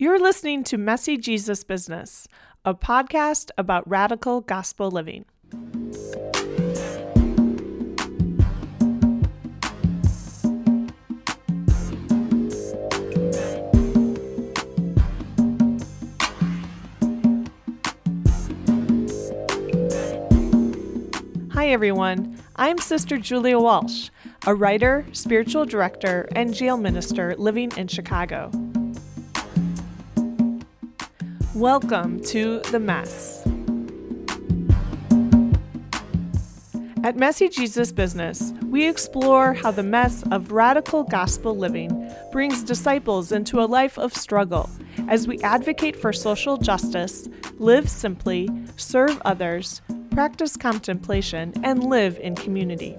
You're listening to Messy Jesus Business, a podcast about radical gospel living. Hi, everyone. I'm Sister Julia Walsh, a writer, spiritual director, and jail minister living in Chicago. Welcome to The Mess. At Messy Jesus Business, we explore how the mess of radical gospel living brings disciples into a life of struggle as we advocate for social justice, live simply, serve others, practice contemplation, and live in community.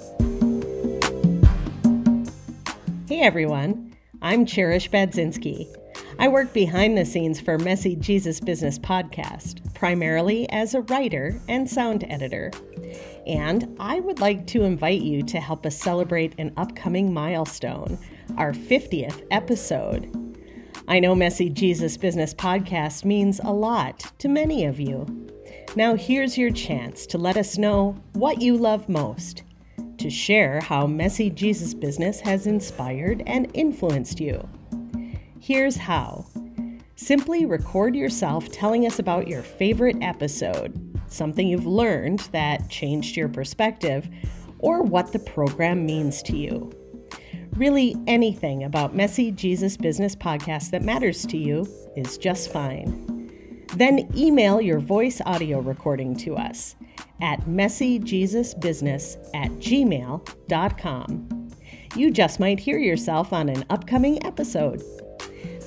Hey everyone, I'm Cherish Badzinski. I work behind the scenes for Messy Jesus Business podcast, primarily as a writer and sound editor. And I would like to invite you to help us celebrate an upcoming milestone, our 50th episode. I know Messy Jesus Business podcast means a lot to many of you. Now, here's your chance to let us know what you love most, to share how Messy Jesus Business has inspired and influenced you. Here's how simply record yourself telling us about your favorite episode, something you've learned that changed your perspective, or what the program means to you. Really, anything about Messy Jesus Business Podcast that matters to you is just fine. Then email your voice audio recording to us at messyjesusbusiness at gmail.com. You just might hear yourself on an upcoming episode.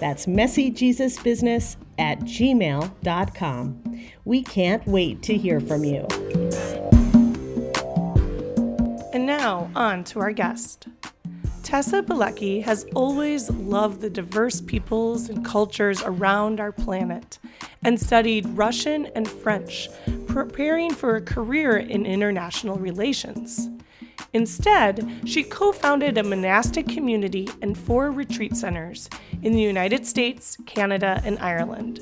That's messyjesusbusiness at gmail.com. We can't wait to hear from you. And now, on to our guest. Tessa Bielecki has always loved the diverse peoples and cultures around our planet and studied Russian and French, preparing for a career in international relations. Instead, she co founded a monastic community and four retreat centers in the United States, Canada, and Ireland.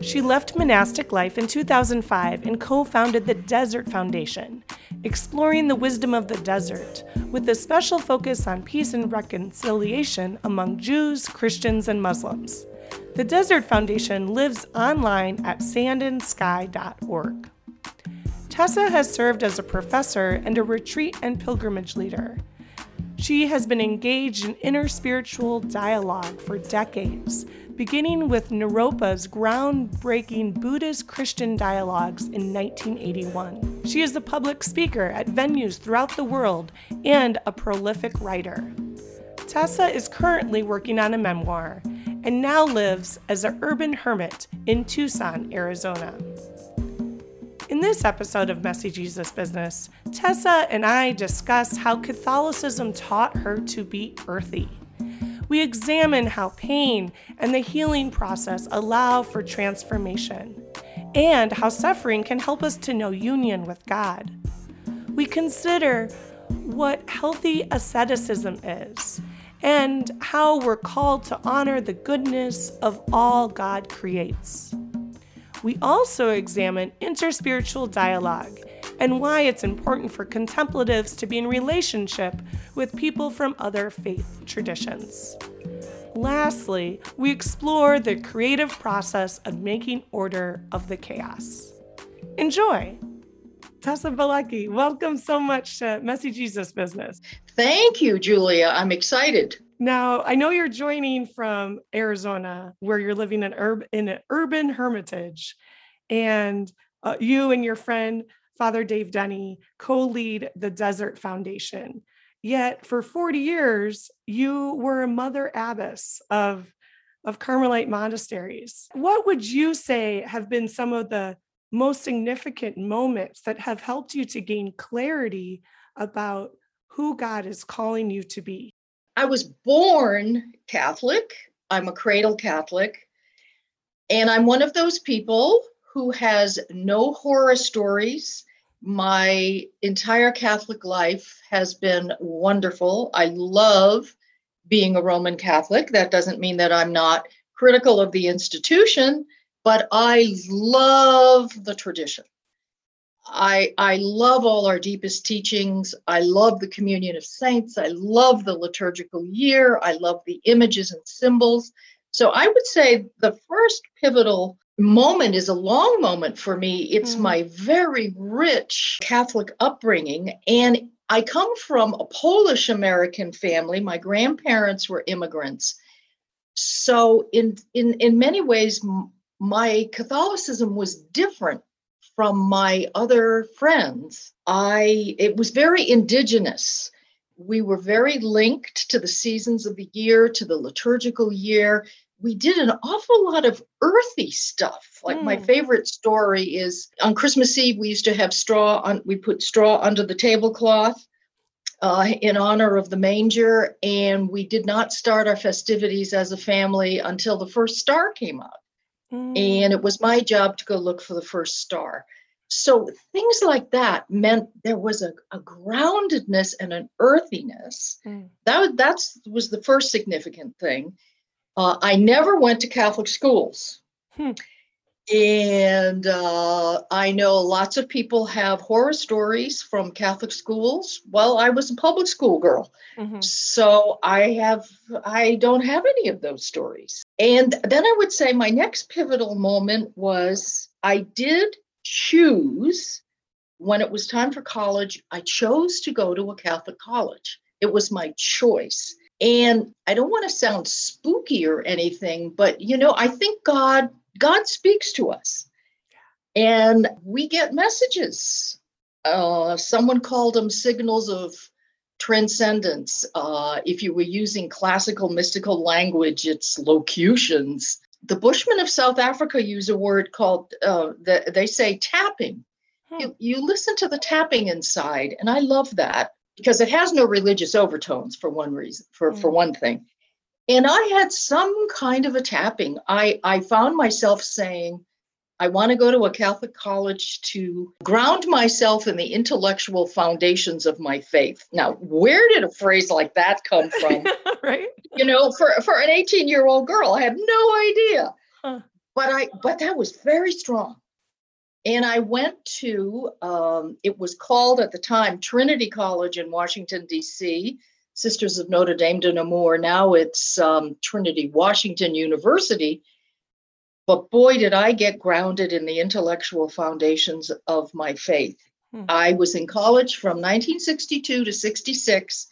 She left monastic life in 2005 and co founded the Desert Foundation, exploring the wisdom of the desert, with a special focus on peace and reconciliation among Jews, Christians, and Muslims. The Desert Foundation lives online at sandandsky.org. Tessa has served as a professor and a retreat and pilgrimage leader. She has been engaged in interspiritual dialogue for decades, beginning with Naropa's groundbreaking Buddhist Christian dialogues in 1981. She is a public speaker at venues throughout the world and a prolific writer. Tessa is currently working on a memoir and now lives as an urban hermit in Tucson, Arizona. In this episode of Messy Jesus Business, Tessa and I discuss how Catholicism taught her to be earthy. We examine how pain and the healing process allow for transformation, and how suffering can help us to know union with God. We consider what healthy asceticism is and how we're called to honor the goodness of all God creates. We also examine interspiritual dialogue and why it's important for contemplatives to be in relationship with people from other faith traditions. Lastly, we explore the creative process of making order of the chaos. Enjoy! Tessa Bielecki, welcome so much to Messy Jesus Business. Thank you, Julia. I'm excited. Now, I know you're joining from Arizona, where you're living in, ur- in an urban hermitage, and uh, you and your friend, Father Dave Denny, co lead the Desert Foundation. Yet, for 40 years, you were a mother abbess of, of Carmelite monasteries. What would you say have been some of the most significant moments that have helped you to gain clarity about who God is calling you to be? I was born Catholic. I'm a cradle Catholic. And I'm one of those people who has no horror stories. My entire Catholic life has been wonderful. I love being a Roman Catholic. That doesn't mean that I'm not critical of the institution, but I love the tradition. I, I love all our deepest teachings. I love the communion of saints. I love the liturgical year. I love the images and symbols. So I would say the first pivotal moment is a long moment for me. It's mm. my very rich Catholic upbringing. And I come from a Polish American family. My grandparents were immigrants. So in in in many ways my Catholicism was different from my other friends. I it was very indigenous. We were very linked to the seasons of the year, to the liturgical year. We did an awful lot of earthy stuff. Like mm. my hmm. favorite story is on Christmas Eve, we used to have straw on, we put straw under the tablecloth uh, in honor of the manger. And we did not start our festivities as a family until the first star came out. Mm. And it was my job to go look for the first star. So things like that meant there was a, a groundedness and an earthiness. Mm. That that's was the first significant thing. Uh, I never went to Catholic schools. Hmm. And uh, I know lots of people have horror stories from Catholic schools. Well, I was a public school girl. Mm-hmm. So I have, I don't have any of those stories. And then I would say my next pivotal moment was I did choose when it was time for college, I chose to go to a Catholic college. It was my choice. And I don't want to sound spooky or anything, but you know, I think God God speaks to us. And we get messages. Uh, someone called them signals of transcendence. Uh, if you were using classical mystical language, it's locutions. The Bushmen of South Africa use a word called, uh, the, they say tapping. Hmm. You, you listen to the tapping inside, and I love that because it has no religious overtones for one reason, for, hmm. for one thing. And I had some kind of a tapping. I, I found myself saying, I want to go to a Catholic college to ground myself in the intellectual foundations of my faith. Now, where did a phrase like that come from? right. You know, for, for an 18 year old girl, I had no idea. Huh. But I but that was very strong. And I went to um, it was called at the time Trinity College in Washington, D.C. Sisters of Notre Dame de Namur. Now it's um, Trinity Washington University. But boy, did I get grounded in the intellectual foundations of my faith. Hmm. I was in college from 1962 to 66.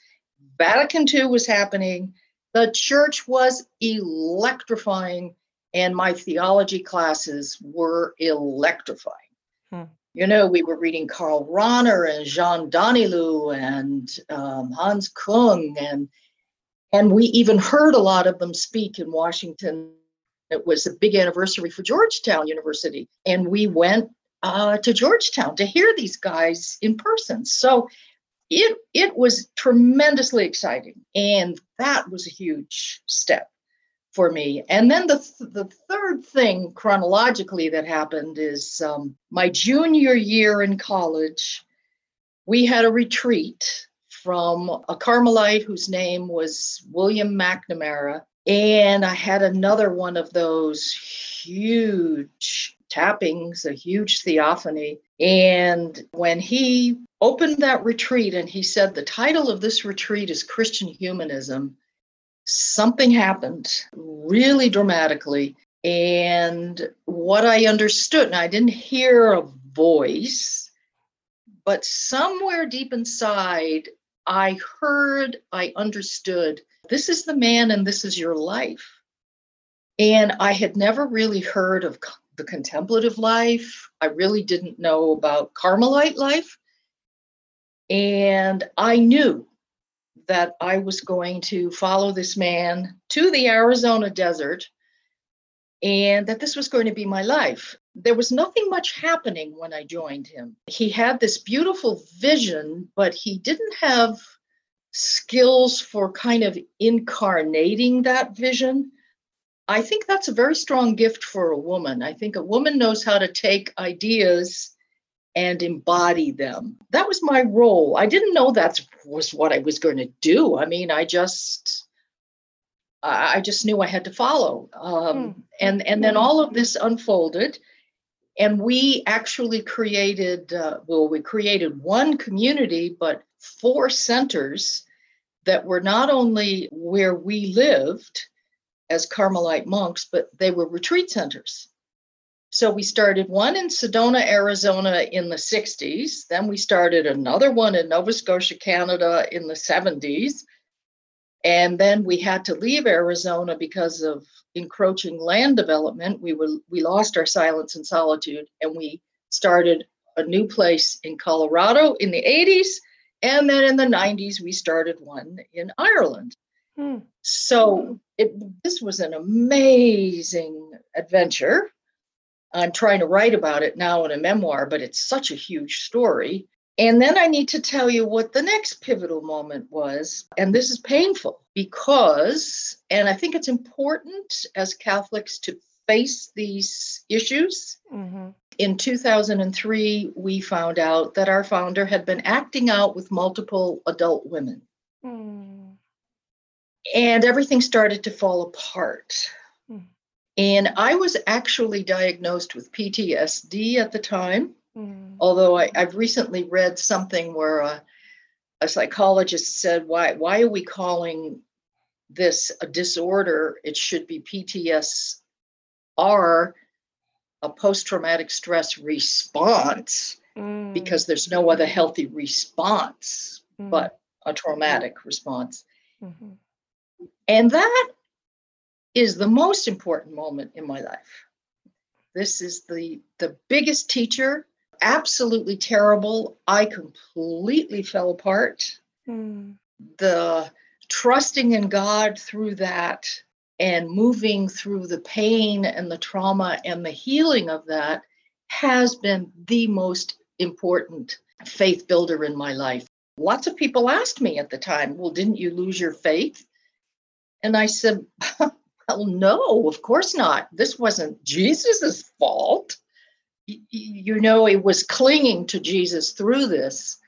Vatican II was happening. The church was electrifying, and my theology classes were electrifying. Hmm you know, we were reading Karl Rahner and Jean Danielou and um, Hans Kung, and and we even heard a lot of them speak in Washington. It was a big anniversary for Georgetown University, and we went uh, to Georgetown to hear these guys in person. So it it was tremendously exciting, and that was a huge step for me. And then the, th- the third thing chronologically that happened is um, my junior year in college, we had a retreat from a Carmelite whose name was William McNamara. And I had another one of those huge tappings, a huge theophany. And when he opened that retreat and he said, The title of this retreat is Christian Humanism, something happened really dramatically. And what I understood, and I didn't hear a voice, but somewhere deep inside, I heard, I understood this is the man and this is your life. And I had never really heard of the contemplative life. I really didn't know about Carmelite life. And I knew that I was going to follow this man to the Arizona desert and that this was going to be my life. There was nothing much happening when I joined him. He had this beautiful vision, but he didn't have skills for kind of incarnating that vision. I think that's a very strong gift for a woman. I think a woman knows how to take ideas and embody them. That was my role. I didn't know that was what I was going to do. I mean, I just I, just knew I had to follow. Um, Hmm. And and then all of this unfolded, and we actually created. Uh, well, we created one community, but four centers that were not only where we lived as Carmelite monks, but they were retreat centers. So we started one in Sedona, Arizona in the 60s. Then we started another one in Nova Scotia, Canada in the 70s. And then we had to leave Arizona because of encroaching land development. We were we lost our silence and solitude and we started a new place in Colorado in the 80s and then in the 90s we started one in Ireland. Hmm. So it this was an amazing adventure. I'm trying to write about it now in a memoir, but it's such a huge story. And then I need to tell you what the next pivotal moment was. And this is painful because, and I think it's important as Catholics to face these issues. Mhm. In 2003, we found out that our founder had been acting out with multiple adult women Hmm. and everything started to fall apart. And I was actually diagnosed with PTSD at the time, Hmm. although I, I've recently read something where a, a psychologist said, why, why are we calling this a disorder? It should be PTSR, a post traumatic stress response, Hmm. because there's no other healthy response Hmm. but a traumatic response. Mhm. And that is the most important moment in my life. This is the the biggest teacher, absolutely terrible. I completely fell apart. Hmm. The trusting in God through that and moving through the pain and the trauma and the healing of that has been the most important faith builder in my life. Lots of people asked me at the time, Well, didn't you lose your faith? And I said, Well, no, of course not. This wasn't Jesus's fault. You know, it was clinging to Jesus through this,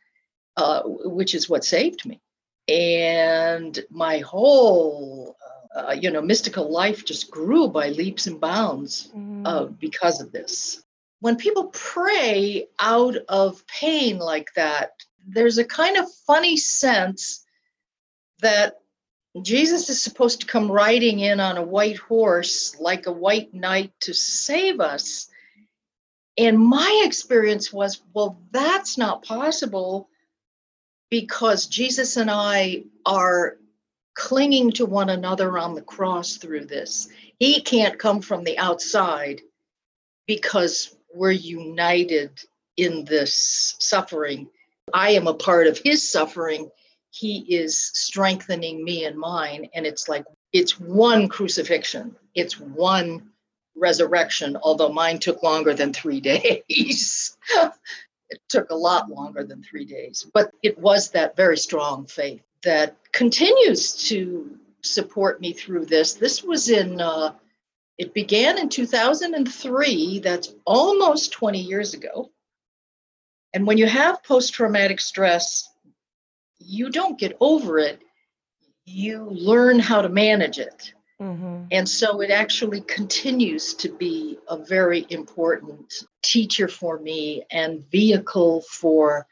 uh, which is what saved me. And my whole, uh, you know, mystical life just grew by leaps and bounds Hmm. uh, because of this. When people pray out of pain like that, there's a kind of funny sense that Jesus is supposed to come riding in on a white horse like a white knight to save us. And my experience was well, that's not possible because Jesus and I are clinging to one another on the cross through this. He can't come from the outside because we're united in this suffering. I am a part of his suffering. He is strengthening me and mine. And it's like, it's one crucifixion, it's one resurrection, although mine took longer than three days. it took a lot longer than three days. But it was that very strong faith that continues to support me through this. This was in, uh, it began in 2003. That's almost 20 years ago. And when you have post traumatic stress, you don't get over it, you learn how to manage it. Mhm. And so it actually continues to be a very important teacher for me and vehicle for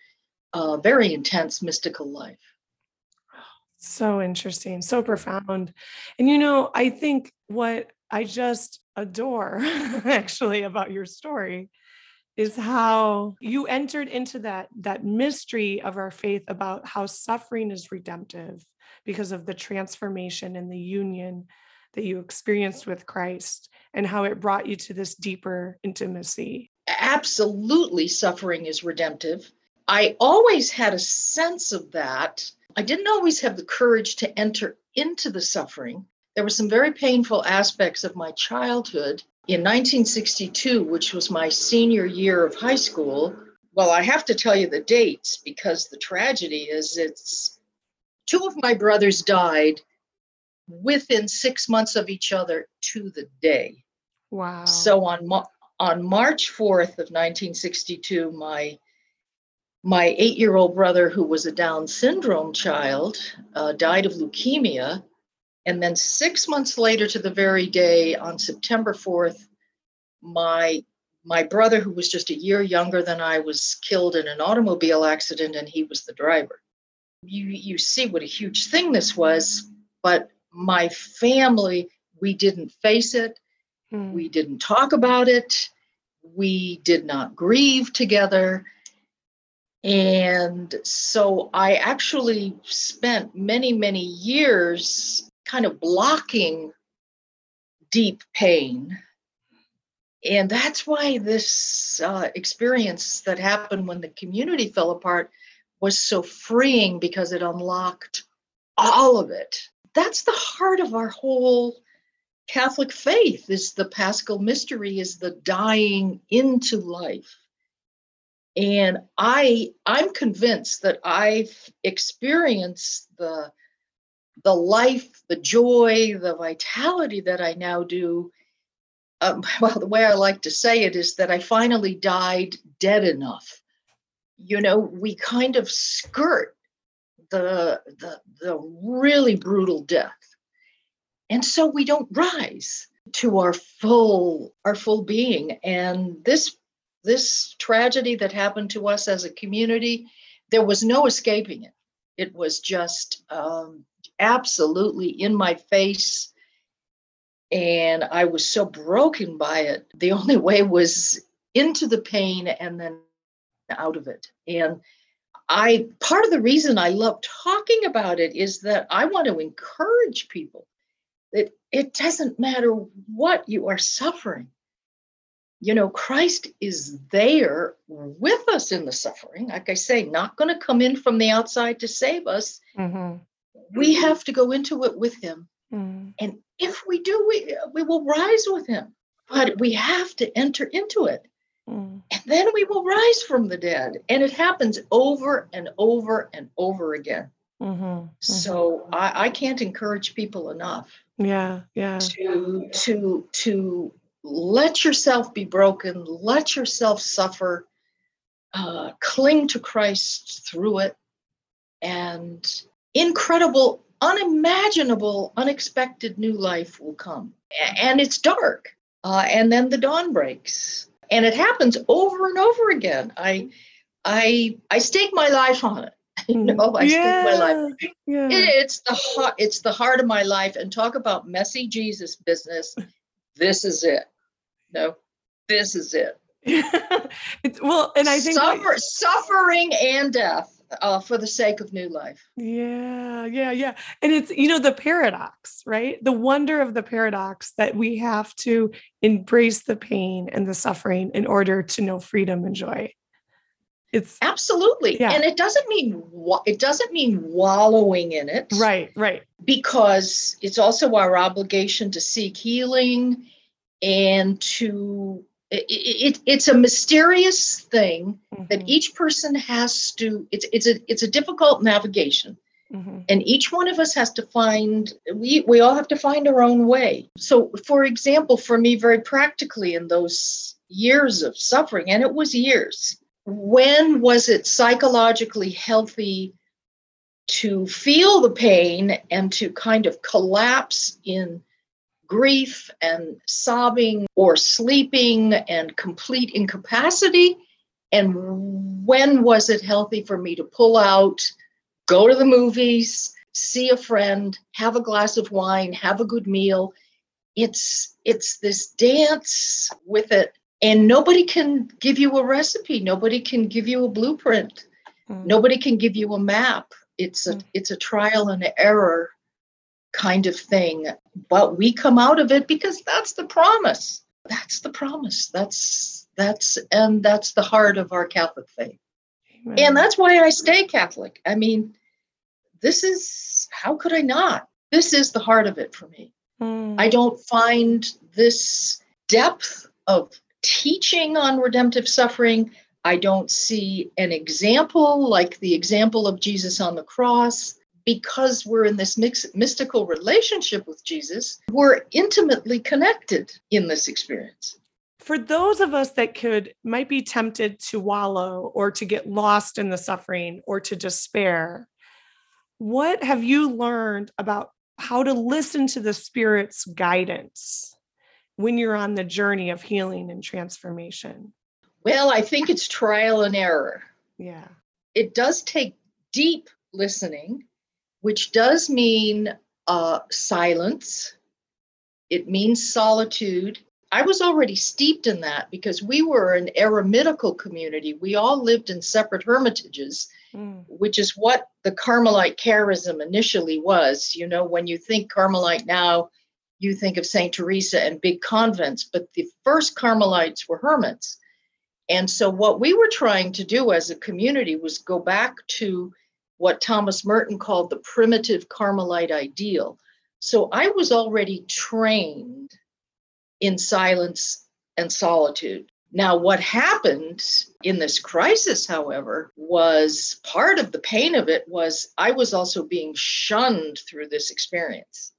a very intense mystical life. So interesting, so profound. And you know, I think what I just adore actually about your story is how you entered into that that mystery of our faith about how suffering is redemptive because of the transformation and the union that you experienced with Christ and how it brought you to this deeper intimacy. Absolutely, suffering is redemptive. I always had a sense of that. I didn't always have the courage to enter into the suffering. There were some very painful aspects of my childhood. In 1962, which was my senior year of high school, well, I have to tell you the dates because the tragedy is it's two of my brothers died within six months of each other to the day. Wow. So on on March 4th of 1962, my my eight-year-old brother, who was a Down syndrome child, uh, died of leukemia, And then six months later, to the very day, on September 4th, my my brother, who was just a year younger than I, was killed in an automobile accident, and he was the driver. You you see what a huge thing this was, but my family, we didn't face it, Mm. we didn't talk about it, we did not grieve together. And so I actually spent many, many years kind of blocking deep pain. And that's why this uh, experience that happened when the community fell apart was so freeing because it unlocked all of it. That's the heart of our whole Catholic faith is the paschal mystery is the dying into life. And I I'm convinced that I've experienced the the life, the joy, the vitality that I now do. Um, well, the way I like to say it is that I finally died dead enough. You know, we kind of skirt the the the really brutal death and so we don't rise to our full our full being and this this tragedy that happened to us as a community there was no escaping it it was just um, absolutely in my face and i was so broken by it the only way was into the pain and then out of it and i part of the reason i love talking about it is that i want to encourage people that it doesn't matter what you are suffering. You know, Christ is there with us in the suffering. Like I say, not going to come in from the outside to save us. Mhm. We have to go into it with him. Mm. And if we do, we, we will rise with him. But we have to enter into it. Mm. And then we will rise from the dead. And it happens over and over and over again. Mhm. So I, I can't encourage people enough. Yeah, yeah. to to to let yourself be broken let yourself suffer uh, cling to christ through it and incredible unimaginable unexpected new life will come. And it's dark uh, and then the dawn breaks. And it happens over and over again. I i i stake my life on it. You know i stake my life. Yeah. it's the heart it's the heart of my life. And talk about messy jesus business. This is it. No this is it. Well, and I think Suffer, suffering and death uh, for the sake of new life Yeah, yeah, yeah. And it's, you know, the paradox, right? The wonder of the paradox that we have to embrace the pain and the suffering in order to know freedom and joy. It's absolutely Yeah. and it doesn't mean it doesn't mean wallowing in it right, right. because it's also our obligation to seek healing and to it, it, it's a mysterious thing that Mhm, each person has to it's it's a it's a difficult navigation. Mhm, and each one of us has to find we we all have to find our own way. So for example for me very practically in those years of suffering and it was years when was it psychologically healthy to feel the pain and to kind of collapse in grief and sobbing or sleeping and complete incapacity and when was it healthy for me to pull out go to the movies, see a friend, have a glass of wine, have a good meal. It's it's this dance with it and nobody can give you a recipe, nobody can give you a blueprint. mm. Nobody can give you a map. It's a Mm. it's a trial and error kind of thing, but we come out of it because that's the promise. That's the promise. That's that's and that's the heart of our Catholic faith Amen. and that's why I stay Catholic. I mean, this is how could I not? This is the heart of it for me. Mm, I don't find this depth of teaching on redemptive suffering. I don't see an example like the example of Jesus on the cross. Because we're in this mix, mystical relationship with Jesus, we're intimately connected in this experience. for those of us that could might be tempted to wallow or to get lost in the suffering or to despair what have you learned about how to listen to the spirit's guidance when you're on the journey of healing and transformation? Well, I think it's trial and error. Yeah. It does take deep listening, which does mean uh, silence. It means solitude. I was already steeped in that because we were an eremitical community. We all lived in separate hermitages, mm. which is what the Carmelite charism initially was. You know, when you think Carmelite now, you think of St. Teresa and big convents, but the first Carmelites were hermits. And so, what we were trying to do as a community was go back to what Thomas Merton called the primitive Carmelite ideal. So, I was already trained in silence and solitude. Now, what happened in this crisis, however, was part of the pain of it was I was also being shunned through this experience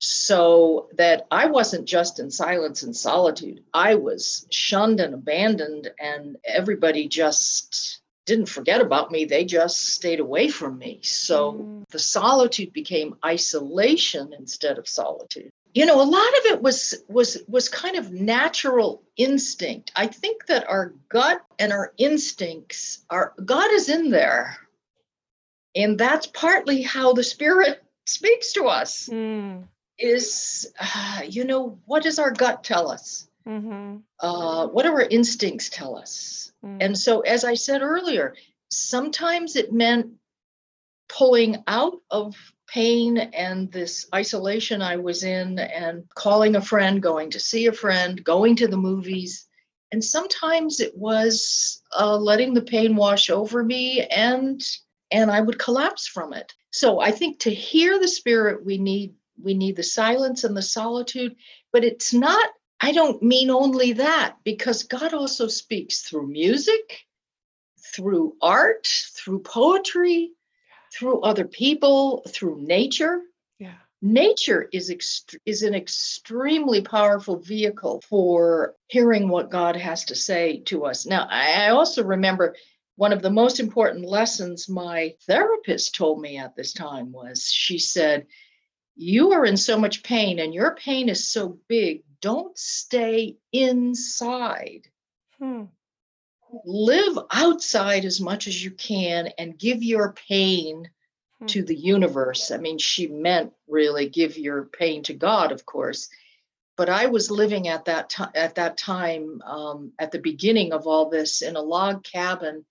so that I wasn't just in silence and solitude. I was shunned and abandoned, and everybody just didn't forget about me. They just stayed away from me. So mm. the solitude became isolation instead of solitude. You know, a lot of it was was was kind of natural instinct. I think that our gut and our instincts are God is in there. And that's partly how the spirit speaks to us. Mm is, uh, you know, what does our gut tell us? Mm-hmm. Uh, what do our instincts tell us? Mm-hmm. And so, as I said earlier, sometimes it meant pulling out of pain and this isolation I was in and calling a friend, going to see a friend, going to the movies. And sometimes it was uh, letting the pain wash over me and and I would collapse from it. So I think to hear the spirit, we need we need the silence and the solitude but it's not i don't mean only that because god also speaks through music through art through poetry through other people through nature. Yeah. Nature is ext- is an extremely powerful vehicle for hearing what god has to say to us. Now i also remember one of the most important lessons my therapist told me at this time was she said you are in so much pain and your pain is so big, don't stay inside. Hmm. Live outside as much as you can and give your pain hmm. to the universe. I mean, she meant really give your pain to God, of course. But I was living at that time at that time um, at the beginning of all this in a log cabin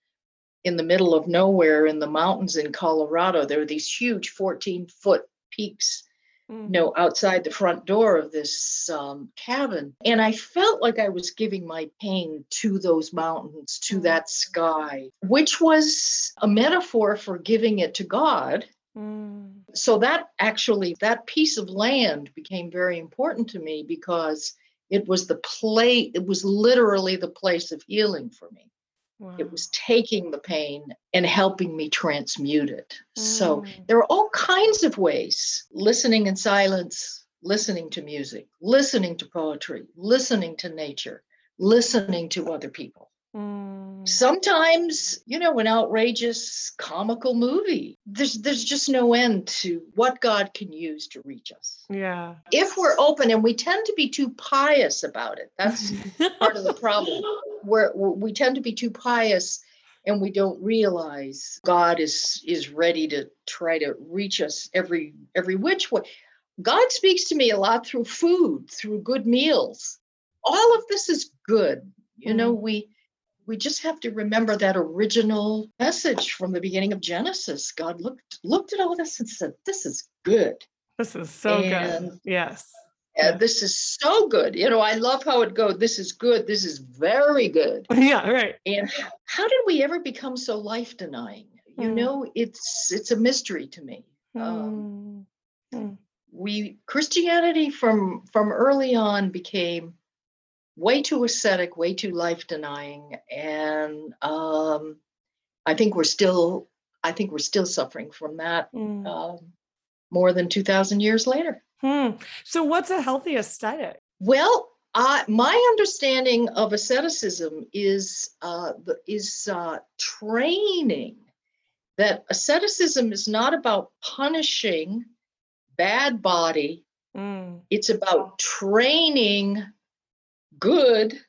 in the middle of nowhere in the mountains in Colorado. There were these huge 14 foot peaks mm. you know, outside the front door of this um, cabin. And I felt like I was giving my pain to those mountains, to mm. that sky, which was a metaphor for giving it to God. Mm. So that actually, that piece of land became very important to me because it was the place, it was literally the place of healing for me. Wow. It was taking the pain and helping me transmute it. Mm. So there are all kinds of ways listening in silence, listening to music, listening to poetry, listening to nature, listening to other people. Mm. Sometimes, you know, an outrageous comical movie. There's there's just no end to what God can use to reach us. Yeah. If we're open and we tend to be too pious about it. That's part of the problem. Where we tend to be too pious and we don't realize God is is ready to try to reach us every every which way. God speaks to me a lot through food, through good meals. All of this is good. You mm. know, we we just have to remember that original message from the beginning of Genesis. God looked looked at all this and said, "This is good." This is so and, good. Yes. Yeah. This is so good. You know, I love how it goes. This is good. This is very good. Yeah, right. And how, did we ever become so life denying? You mm. know, it's it's a mystery to me. Mm. Um, mm. We Christianity from from early on became way too ascetic, way too life denying, and um, I think we're still I think we're still suffering from that mm. um, more than two thousand years later. Hmm. So, what's a healthy ascetic? Well, uh, my understanding of asceticism is uh, is uh, training that asceticism is not about punishing bad body. Mm. It's about training good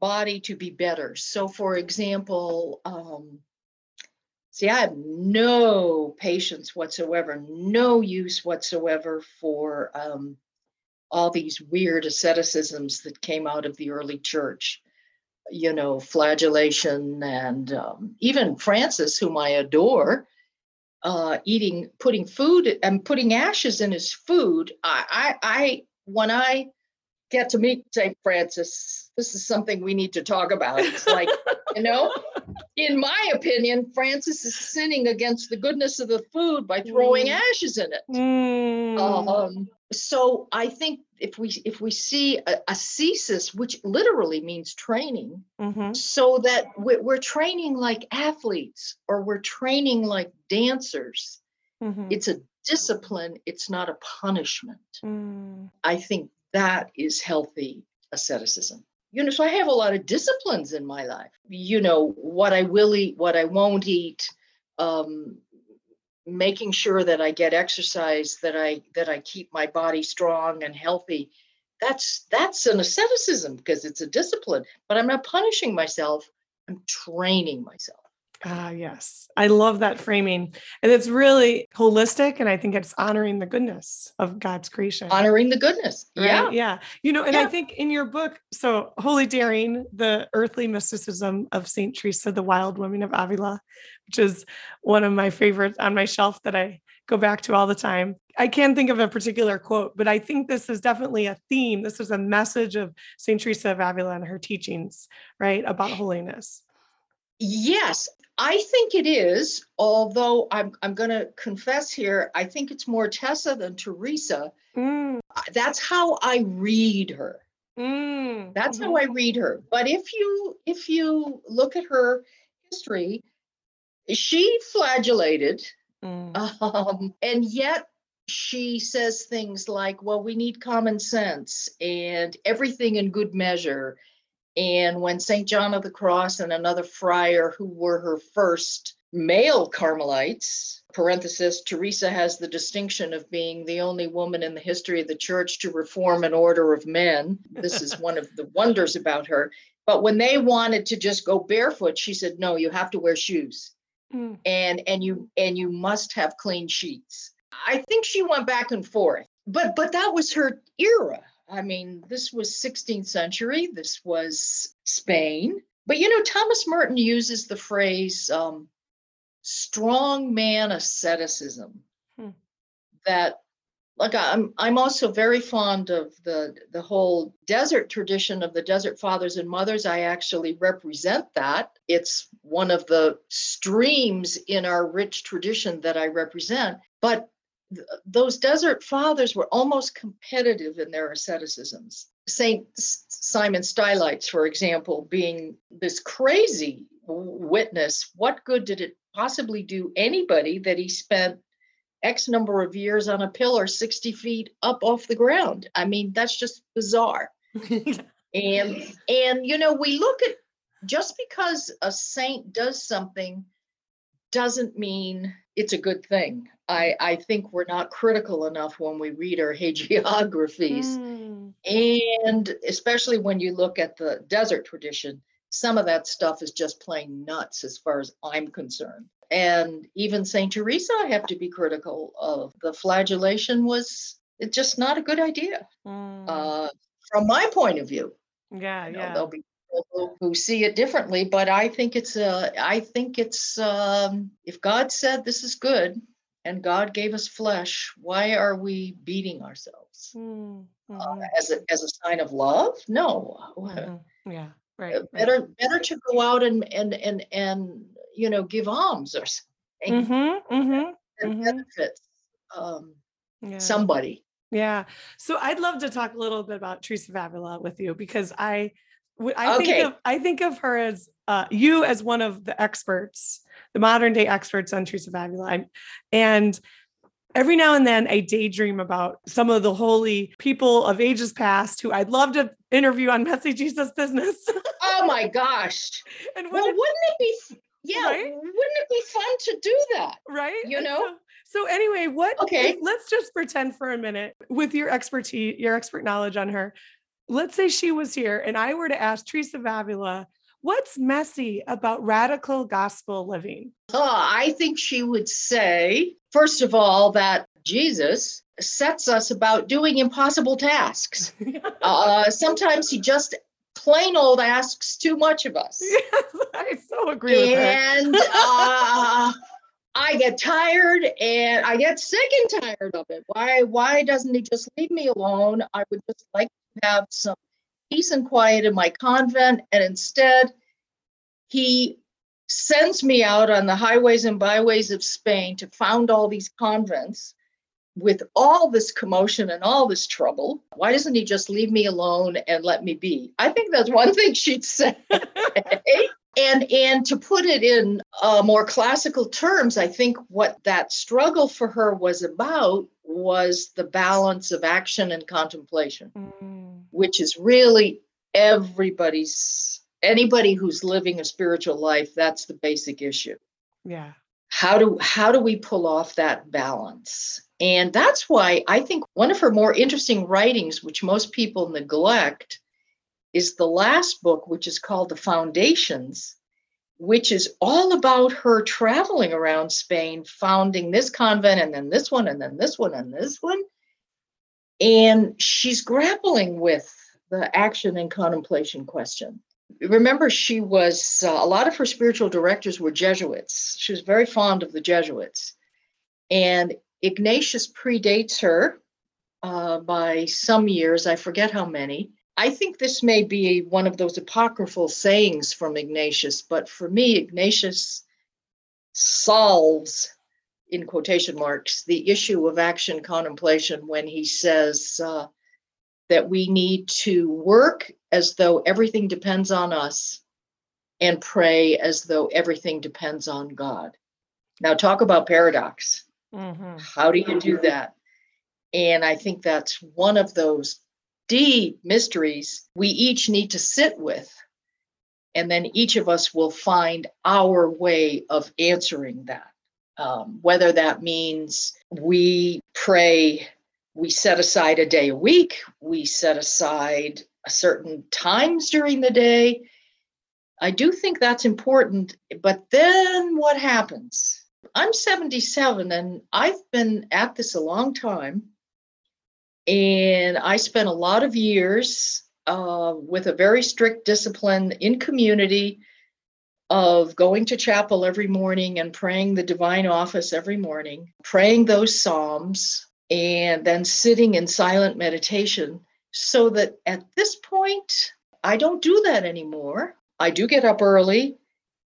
body to be better. So, for example, um, see, I have no patience whatsoever, no use whatsoever for um, all these weird asceticisms that came out of the early church. You know, flagellation, and um, even Francis, whom I adore, uh, eating, putting food and putting ashes in his food. I, I, I when I get to meet St. Francis, this is something we need to talk about. It's like, you know, in my opinion, Francis is sinning against the goodness of the food by throwing Mm. ashes in it. Mm. Um, so I think if we if we see a, ascesis, which literally means training, Mhm. so that we're, we're training like athletes or we're training like dancers, Mhm. it's a discipline. It's not a punishment. Mm. I think that is healthy asceticism. You know, so I have a lot of disciplines in my life. You know, what I will eat, what I won't eat, um, making sure that I get exercise, that I that I keep my body strong and healthy. That's that's an asceticism because it's a discipline. But I'm not punishing myself. I'm training myself. Ah, yes. I love that framing. And it's really holistic. And I think it's honoring the goodness of God's creation. Honoring the goodness. right? Yeah. Yeah. You know, and I think in your book, so Holy Daring, the earthy mysticism of St. Teresa, the wild woman of Avila, which is one of my favorites on my shelf that I go back to all the time. I can't think of a particular quote, but I think this is definitely a theme. This is a message of St. Teresa of Avila and her teachings, right? About holiness. Yes, I think it is, although I'm I'm going to confess here, I think it's more Tessa than Teresa. Mm, Uh, That's how I read her. mm, That's mhm. how I read her. But if you if you look at her history, she flagellated Mm, um, and yet she says things like, well, we need common sense and everything in good measure. And when St. John of the Cross and another friar who were her first male Carmelites, parenthesis, Teresa has the distinction of being the only woman in the history of the church to reform an order of men. This is one of the wonders about her. But when they wanted to just go barefoot, she said, no, you have to wear shoes mm, and and you and you must have clean sheets i think she went back and forth but but that was her era i mean this was 16th century this was spain but you know thomas merton uses the phrase um, strong man asceticism Hmm. that like I'm I'm also very fond of the the whole desert tradition of the desert fathers and mothers. I actually represent that. It's one of the streams in our rich tradition that I represent. But those desert fathers were almost competitive in their asceticisms. Saint Simon Stylites, for example, being this crazy witness, what good did it possibly do anybody that he spent X number of years on a pillar 60 feet up off the ground. I mean, that's just bizarre. And and you know, we look at just because a saint does something doesn't mean it's a good thing. I, I think we're not critical enough when we read our hagiographies. Mm, And especially when you look at the desert tradition, some of that stuff is just plain nuts as far as I'm concerned. And even St. Teresa, I have to be critical of. The flagellation was it's just not a good idea mm. uh, from my point of view. yeah, You know, yeah. there'll be who- who see it differently, but I think it's uh, I think it's um, if God said this is good and God gave us flesh, why are we beating ourselves? Mm, uh, mhm, as a as a sign of love no mhm. Yeah, Uh, right. right. better better to go out and and and and you know give alms or something Mm-hmm, mm-hmm, that mhm. benefits um Yeah. somebody Yeah. So I'd love to talk a little bit about Teresa Avila with you because I, I think of I think of her as uh, you as one of the experts, the modern day experts on Teresa of Avila, and every now and then I daydream about some of the holy people of ages past who I'd love to interview on Messy Jesus Business. oh my gosh and well wouldn't it be yeah Right? wouldn't it be fun to do that right you know? so, So anyway, what Okay. let's just pretend for a minute with your expertise, your expert knowledge on her. Let's say she was here and I were to ask Teresa of Avila, what's messy about radical gospel living? Uh, I think she would say, first of all, that Jesus sets us about doing impossible tasks. Uh, sometimes he just plain old asks too much of us. yes, I so agree and uh, I get tired and I get sick and tired of it. Why why doesn't he just leave me alone? I would just like have some peace and quiet in my convent and instead he sends me out on the highways and byways of Spain to found all these convents with all this commotion and all this trouble. Why doesn't he just leave me alone and let me be? I think that's one thing she'd say. and and to put it in uh, more classical terms i think what that struggle for her was about was the balance of action and contemplation Mm, which is really everybody's anybody who's living a spiritual life that's the basic issue yeah. How do how do we pull off that balance? And that's why i think one of her more interesting writings which most people neglect is the last book which is called the foundations which is all about her traveling around spain founding this convent and then this one and then this one and this one. And she's grappling with the action and contemplation question remember she was uh, a lot of her spiritual directors were jesuits. She was very fond of the jesuits. And ignatius predates her uh, by some years i forget how many. I think this may be one of those apocryphal sayings from ignatius but for me ignatius solves in quotation marks the issue of action contemplation when he says uh, that we need to work as though everything depends on us and pray as though everything depends on God. Now, talk about paradox. Mhm. How do you do that? And I think that's one of those deep mysteries we each need to sit with. And then each of us will find our way of answering that. Um, whether that means we pray, we set aside a day a week, we set aside certain times during the day. I do think that's important. But then what happens? I'm 77 and I've been at this a long time. And I spent a lot of years uh, with a very strict discipline in community of going to chapel every morning and praying the divine office every morning, praying those psalms, and then sitting in silent meditation. So that at this point, I don't do that anymore. I do get up early,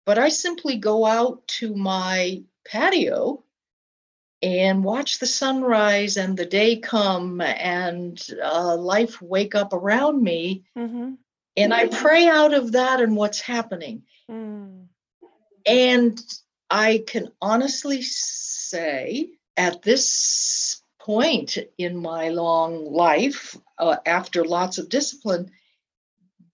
but I simply go out to my patio and watch the sunrise and the day come and uh, life wake up around me. Mhm. And I pray out of that and what's happening. Mm. And I can honestly say at this point in my long life, uh, after lots of discipline,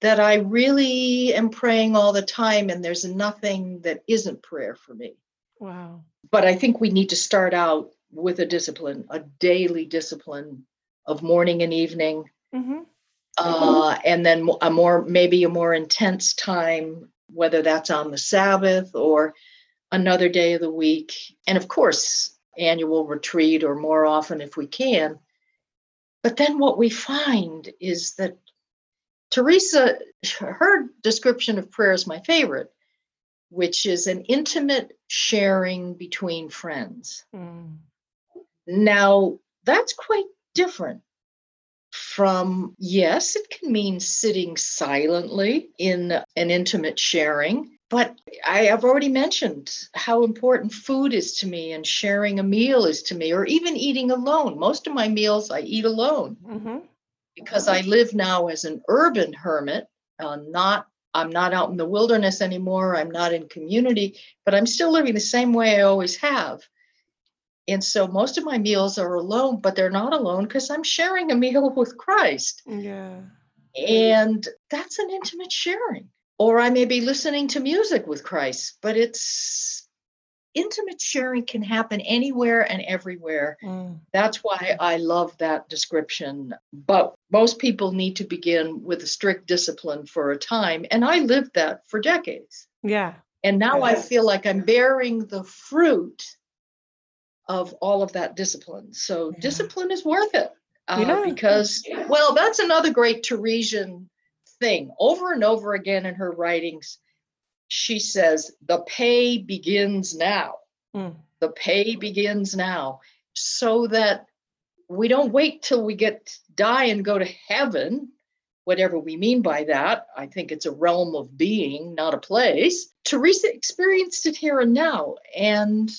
that I really am praying all the time, and there's nothing that isn't prayer for me. Wow. But I think we need to start out with a discipline, a daily discipline of morning and evening, hmm uh, and then a more maybe a more intense time, whether that's on the Sabbath or another day of the week, and of course annual retreat or more often if we can. But then what we find is that Teresa, her description of prayer is my favorite, which is an intimate sharing between friends. Mm. Now, that's quite different from, yes, it can mean sitting silently in an intimate sharing. But I have already mentioned how important food is to me and sharing a meal is to me, or even eating alone. Most of my meals I eat alone hmm because I live now as an urban hermit, uh, not I'm not out in the wilderness anymore. I'm not in community, but I'm still living the same way I always have. And so most of my meals are alone, but they're not alone because I'm sharing a meal with Christ. Yeah. And that's an intimate sharing. Or I may be listening to music with Christ, but it's intimate sharing can happen anywhere and everywhere. Mm. That's why I love that description. But most people need to begin with a strict discipline for a time. And I lived that for decades. Yeah. And now I feel like I'm bearing the fruit of all of that discipline. So Yeah. discipline is worth it. Uh, Yeah. Because, well, that's another great Teresian thing. Over and over again in her writings, she says, the pay begins now. Mm. The pay begins now. So that we don't wait till we get die and go to heaven, whatever we mean by that. I think it's a realm of being, not a place. Teresa experienced it here and now. And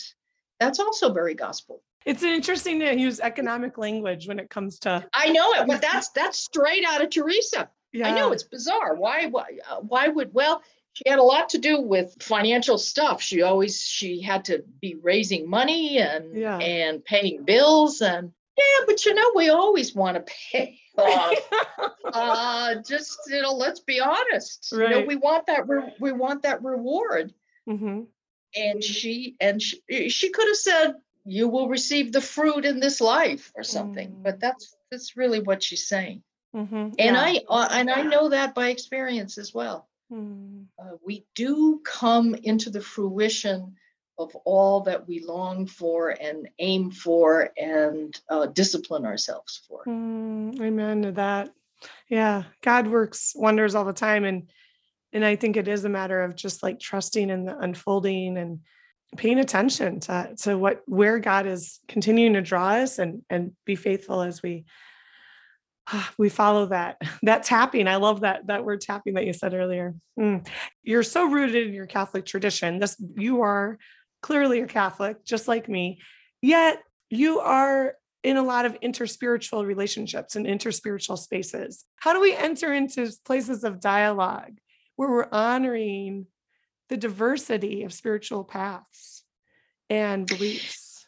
that's also very gospel. It's interesting to use economic language when it comes to. I know it, but that's that's straight out of Teresa. Yeah. I know it's bizarre. Why? Why? Uh, why would? Well, she had a lot to do with financial stuff. She always she had to be raising money and Yeah. and paying bills and yeah. But you know, we always want to pay. Uh, uh, just you know, let's be honest. You know, Right. we want that. Re- we want that reward. hmm And she and she, she could have said, "You will receive the fruit in this life" or something. Mm. But that's that's really what she's saying hmm and I uh, and I know that by experience as well. Mm. Uh, we do come into the fruition of all that we long for and aim for and uh, discipline ourselves for. Mm, amen to that. Yeah, God works wonders all the time, and and I think it is a matter of just like trusting in the unfolding and paying attention to to what where God is continuing to draw us, and and be faithful as we we follow that that tapping. I love that that word tapping that you said earlier. Mm. You're so rooted in your Catholic tradition. This you are clearly a Catholic, just like me. Yet you are in a lot of interspiritual relationships and interspiritual spaces. How do we enter into places of dialogue where we're honoring the diversity of spiritual paths and beliefs?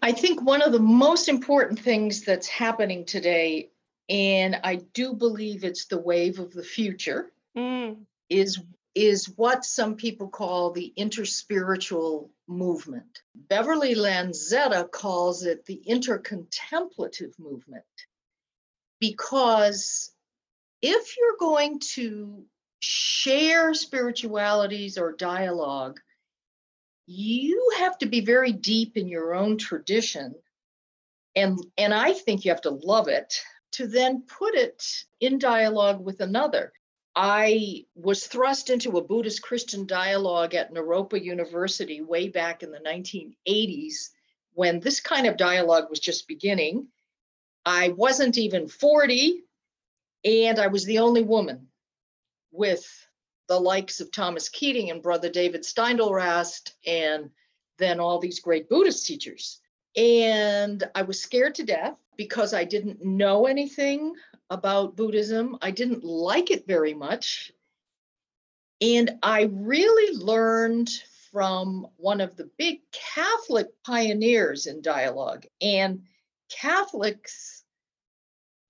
I think one of the most important things that's happening today, and I do believe it's the wave of the future, Mm, is is what some people call the interspiritual movement. Beverly Lanzetta calls it the intercontemplative movement because if you're going to share spiritualities or dialogue, you have to be very deep in your own tradition and and I think you have to love it to then put it in dialogue with another. I was thrust into a Buddhist Christian dialogue at Naropa University way back in the 1980s when this kind of dialogue was just beginning. I wasn't even 40, and I was the only woman with the likes of Thomas Keating and Brother David Steindl-Rast, and then all these great Buddhist teachers. And I was scared to death because I didn't know anything about Buddhism. I didn't like it very much. And I really learned from one of the big Catholic pioneers in dialogue. And Catholics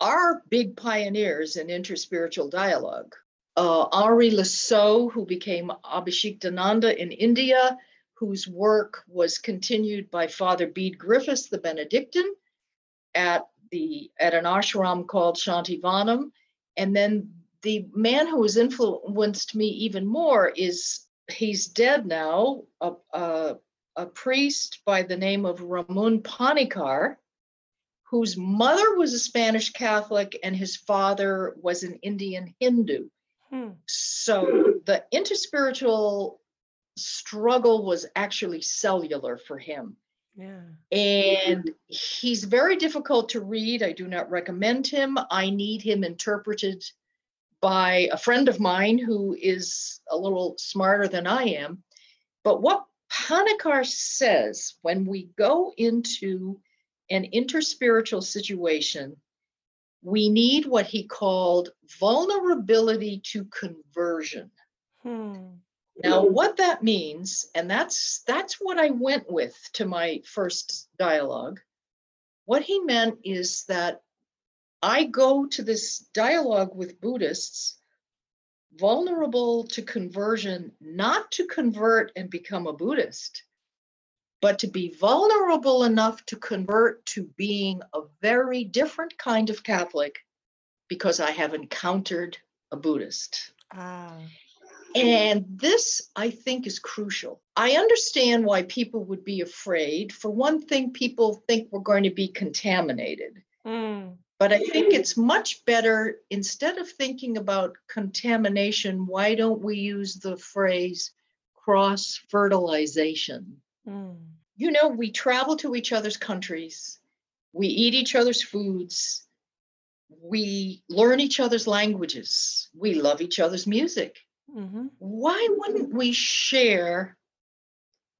are big pioneers in interspiritual dialogue. Uh, Le Saux, who became Abhishiktananda in India, whose work was continued by Father Bede Griffiths, the Benedictine, at the at an ashram called Shantivanam. And then the man who has influenced me even more is he's dead now, a, a, a priest by the name of Raimon Panikkar, whose mother was a Spanish Catholic and his father was an Indian Hindu. Hmm, So the interspiritual struggle was actually cellular for him. Yeah. And he's very difficult to read. I do not recommend him. I need him interpreted by a friend of mine who is a little smarter than I am. But what Panikkar says when we go into an interspiritual situation, we need what he called vulnerability to conversion. Hmm. Now, what that means, and that's that's what I went with to my first dialogue. What he meant is that I go to this dialogue with Buddhists vulnerable to conversion, not to convert and become a Buddhist, but to be vulnerable enough to convert to being a very different kind of Catholic because I have encountered a Buddhist. Ah. And this, I think, is crucial. I understand why people would be afraid. For one thing, people think we're going to be contaminated. Mm. But I think it's much better, instead of thinking about contamination, why don't we use the phrase cross fertilization? Mm. You know, we travel to each other's countries, we eat each other's foods, we learn each other's languages, we love each other's music. Mm-hmm. Why wouldn't we share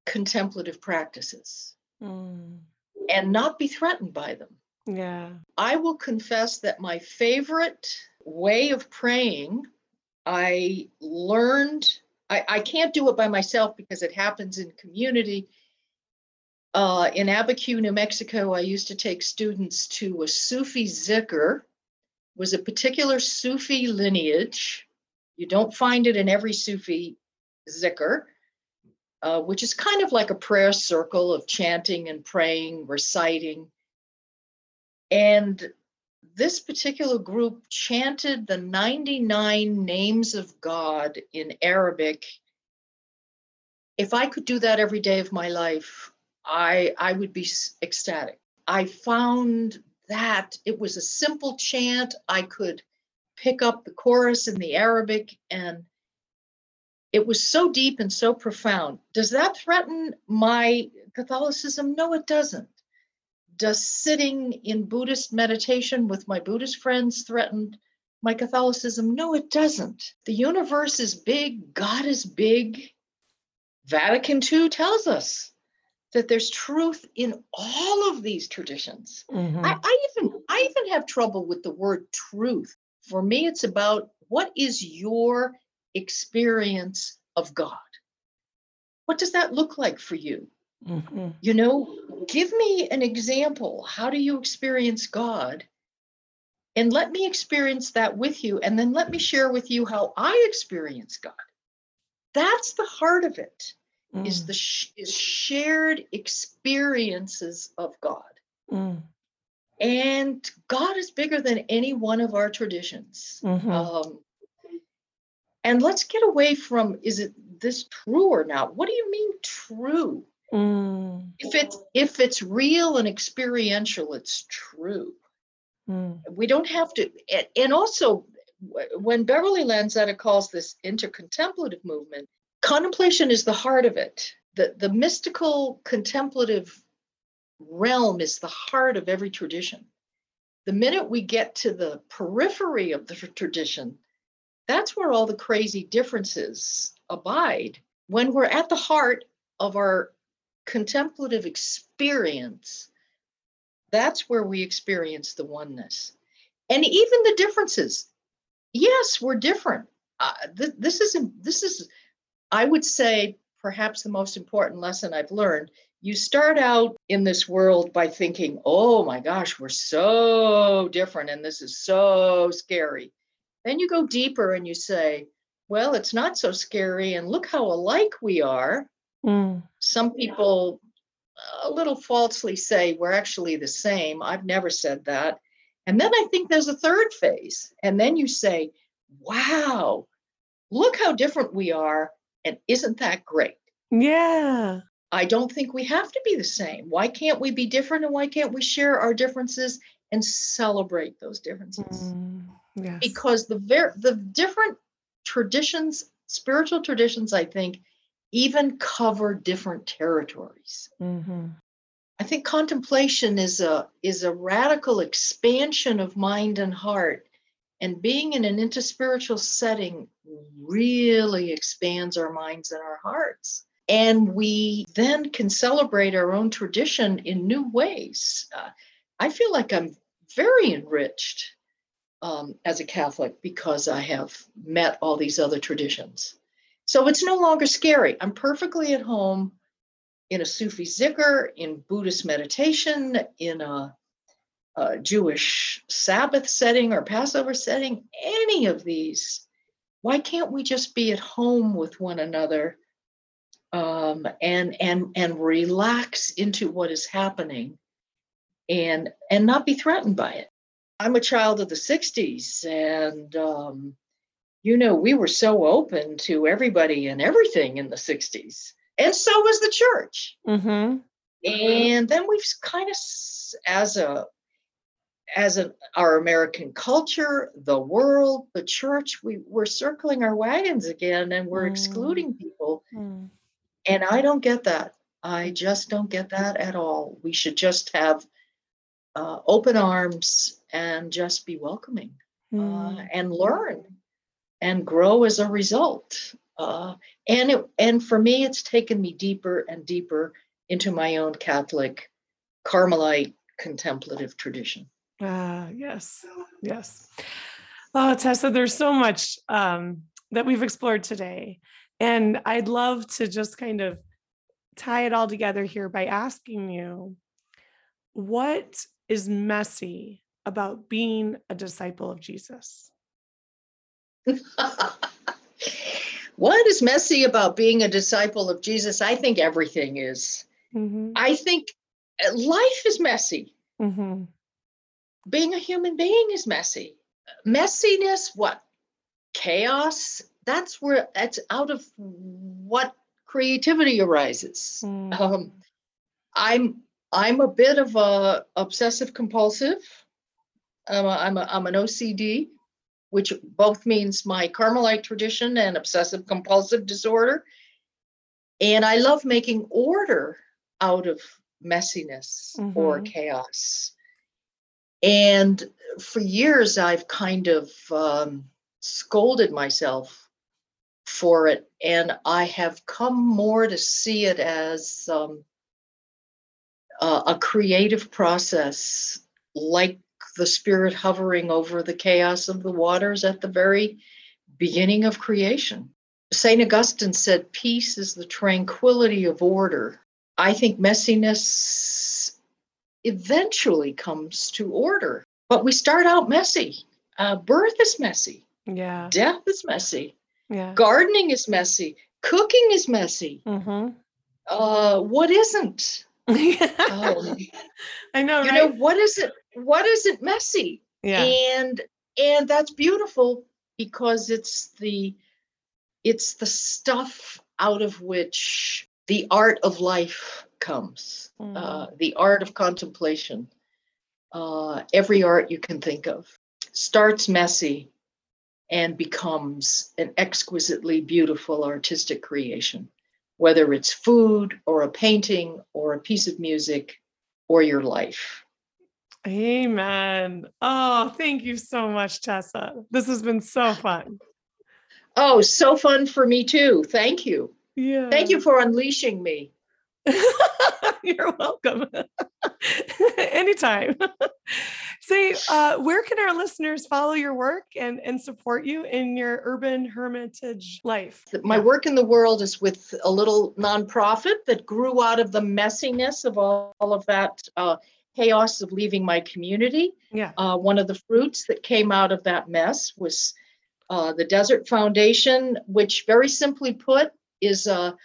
contemplative practices Mm. and not be threatened by them? Yeah. I will confess that my favorite way of praying, I learned, I, I can't do it by myself because it happens in community. Uh, in Abiquiu, New Mexico, I used to take students to a Sufi zikr, was a particular Sufi lineage. You don't find it in every Sufi zikr, uh, which is kind of like a prayer circle of chanting and praying, reciting. And this particular group chanted the 99 names of God in Arabic. If I could do that every day of my life, I, I would be ecstatic. I found that it was a simple chant. I could pick up the chorus in the Arabic, and it was so deep and so profound. Does that threaten my Catholicism? No, it doesn't does sitting in Buddhist meditation with my Buddhist friends threaten my Catholicism? No, it doesn't. The universe is big, God is big. Vatican II tells us that there's truth in all of these traditions. Mhm. I, I even I even have trouble with the word truth. For me, it's about what is your experience of God? What does that look like for you? Mhm. You know, give me an example. How do you experience God? And let me experience that with you. And then let me share with you how I experience God. That's the heart of it, is Mm. the sh- is shared experiences of God. Mm. And God is bigger than any one of our traditions. Mhm. Um, and let's get away from is it this true or not? What do you mean true? Mm. if it's if it's real and experiential it's true Mm. we don't have to and also when beverly lanzetta calls this intercontemplative movement contemplation is the heart of it the the mystical contemplative realm is the heart of every tradition the minute we get to the periphery of the tradition that's where all the crazy differences abide when we're at the heart of our contemplative experience, that's where we experience the oneness. And even the differences. Yes, we're different. Uh, th- this is this is, I would say, perhaps the most important lesson I've learned. You start out in this world by thinking, "Oh my gosh, we're so different, and this is so scary." Then you go deeper and you say, "Well, it's not so scary, and look how alike we are." Mm. some people a little falsely say we're actually the same. I've never said that. And then I think there's a third phase. And then you say, wow, look how different we are. And isn't that great? Yeah. I don't think we have to be the same. Why can't we be different? And why can't we share our differences and celebrate those differences? Mm. Yes. Because the ver- the different traditions, spiritual traditions, I think, even cover different territories. Mhm. I think contemplation is a is a radical expansion of mind and heart, and being in an interspiritual setting really expands our minds and our hearts. And we then can celebrate our own tradition in new ways. Uh, I feel like I'm very enriched um, as a Catholic because I have met all these other traditions. So it's no longer scary. I'm perfectly at home in a Sufi zikr, in Buddhist meditation, in a, a Jewish Sabbath setting or Passover setting, any of these. Why can't we just be at home with one another? Um, and and and relax into what is happening and and not be threatened by it i'm a child of the 60s and um, you know we were so open to everybody and everything in the 60s and so was the church Mm-hmm. and then we've kind of as a as an, our american culture the world the church we, we're circling our wagons again and we're Mm. excluding people Mm. and i don't get that i just don't get that at all we should just have uh, open arms and just be welcoming uh, Mm. and learn and grow as a result uh, and it and for me it's taken me deeper and deeper into my own catholic carmelite contemplative tradition Ah, yes, yes. Oh, Tessa, there's so much um, that we've explored today. And I'd love to just kind of tie it all together here by asking you what is messy about being a disciple of Jesus? what is messy about being a disciple of jesus i think everything is Mhm, i think uh, life is messy mhm, being a human being is messy. Messiness, what? Chaos? That's where that's out of what creativity arises. mm, Um, I'm I'm a bit of a obsessive compulsive. I'm a, I'm, a, I'm an OCD, which both means my Carmelite tradition and obsessive compulsive disorder. And I love making order out of messiness or Mhm. chaos. And for years, I've kind of um, scolded myself for it. And I have come more to see it as um, a, a creative process, like the spirit hovering over the chaos of the waters at the very beginning of creation. St. Augustine said, Peace is the tranquility of order. I think messiness eventually comes to order. But we start out messy. Uh, birth is messy. yeah, Death is messy. yeah. Gardening is messy. Cooking is messy. mhm. Uh, what isn't? Um, I know, you right? know what is it? What isn't messy? yeah. And and that's beautiful because it's the it's the stuff out of which the art of life comes. Mm. uh, the art of contemplation, uh, every art you can think of, starts messy and becomes an exquisitely beautiful artistic creation, whether it's food or a painting or a piece of music or your life. Amen. Oh, thank you so much, Tessa. This has been so fun. Oh, so fun for me too. Thank you. Yeah. Thank you for unleashing me. You're welcome. Anytime. Say, uh, where can our listeners follow your work and, and support you in your urban hermitage life? My work in the world is with a little nonprofit that grew out of the messiness of all, all of that uh, chaos of leaving my community. Yeah. Uh, one of the fruits that came out of that mess was uh, the Desert Foundation, which, very simply put, is a,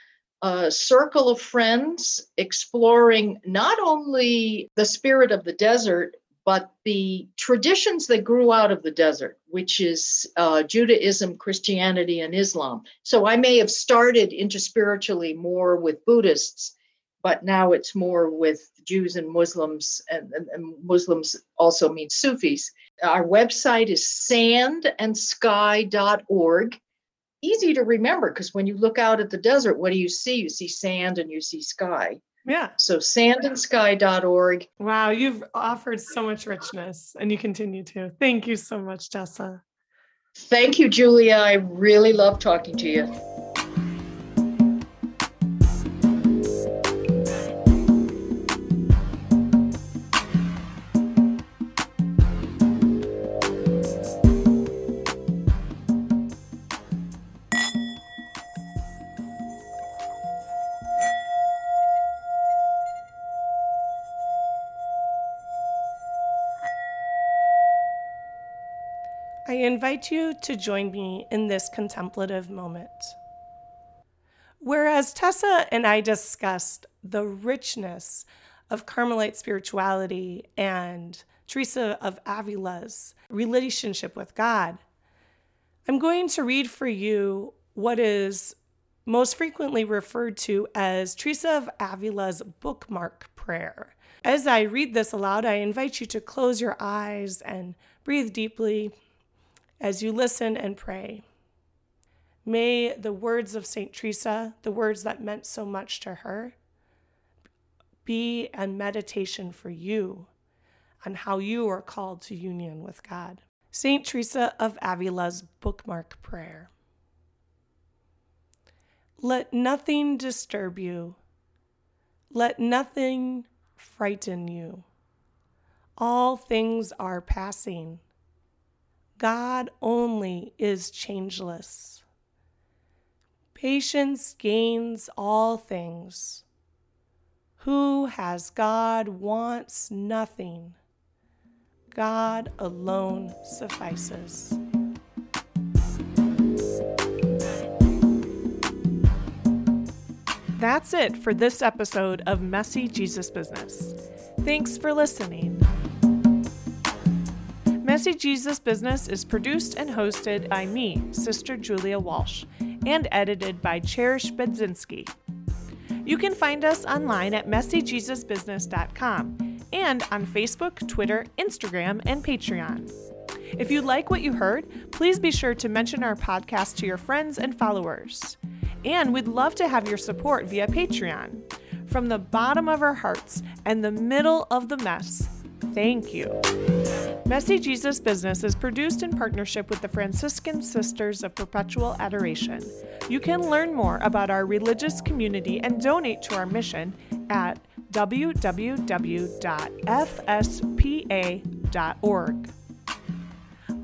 a circle of friends exploring not only the spirit of the desert, but the traditions that grew out of the desert, which is uh, Judaism, Christianity, and Islam. So I may have started interspiritually more with Buddhists, but now it's more with Jews and Muslims, and, and, and Muslims also mean Sufis. Our website is sandandsky.org. Easy to remember because when you look out at the desert, what do you see? You see sand and you see sky. Yeah. So sandandsky.org. Wow. You've offered so much richness and you continue to. Thank you so much, Tessa. Thank you, Julia. I really love talking to you. You to join me in this contemplative moment. Whereas Tessa and I discussed the richness of Carmelite spirituality and Teresa of Avila's relationship with God, I'm going to read for you what is most frequently referred to as Teresa of Avila's bookmark prayer. As I read this aloud, I invite you to close your eyes and breathe deeply as you listen and pray. May the words of St. Teresa, the words that meant so much to her, be a meditation for you on how you are called to union with God. St. Teresa of Avila's bookmark prayer. Let nothing disturb you. Let nothing frighten you. All things are passing. God only is changeless. Patience gains all things. Who has God wants nothing. God alone suffices. That's it for this episode of Messy Jesus Business. Thanks for listening. Messy Jesus Business is produced and hosted by me, Sister Julia Walsh, and edited by Cherish Bedzinski. You can find us online at messyjesusbusiness.com and on Facebook, Twitter, Instagram, and Patreon. If you like what you heard, please be sure to mention our podcast to your friends and followers. And we'd love to have your support via Patreon. From the bottom of our hearts and the middle of the mess, thank you. Messy Jesus Business is produced in partnership with the Franciscan Sisters of Perpetual Adoration. You can learn more about our religious community and donate to our mission at www.fspa.org.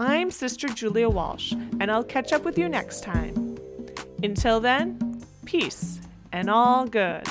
I'm Sister Julia Walsh, and I'll catch up with you next time. Until then, peace and all good.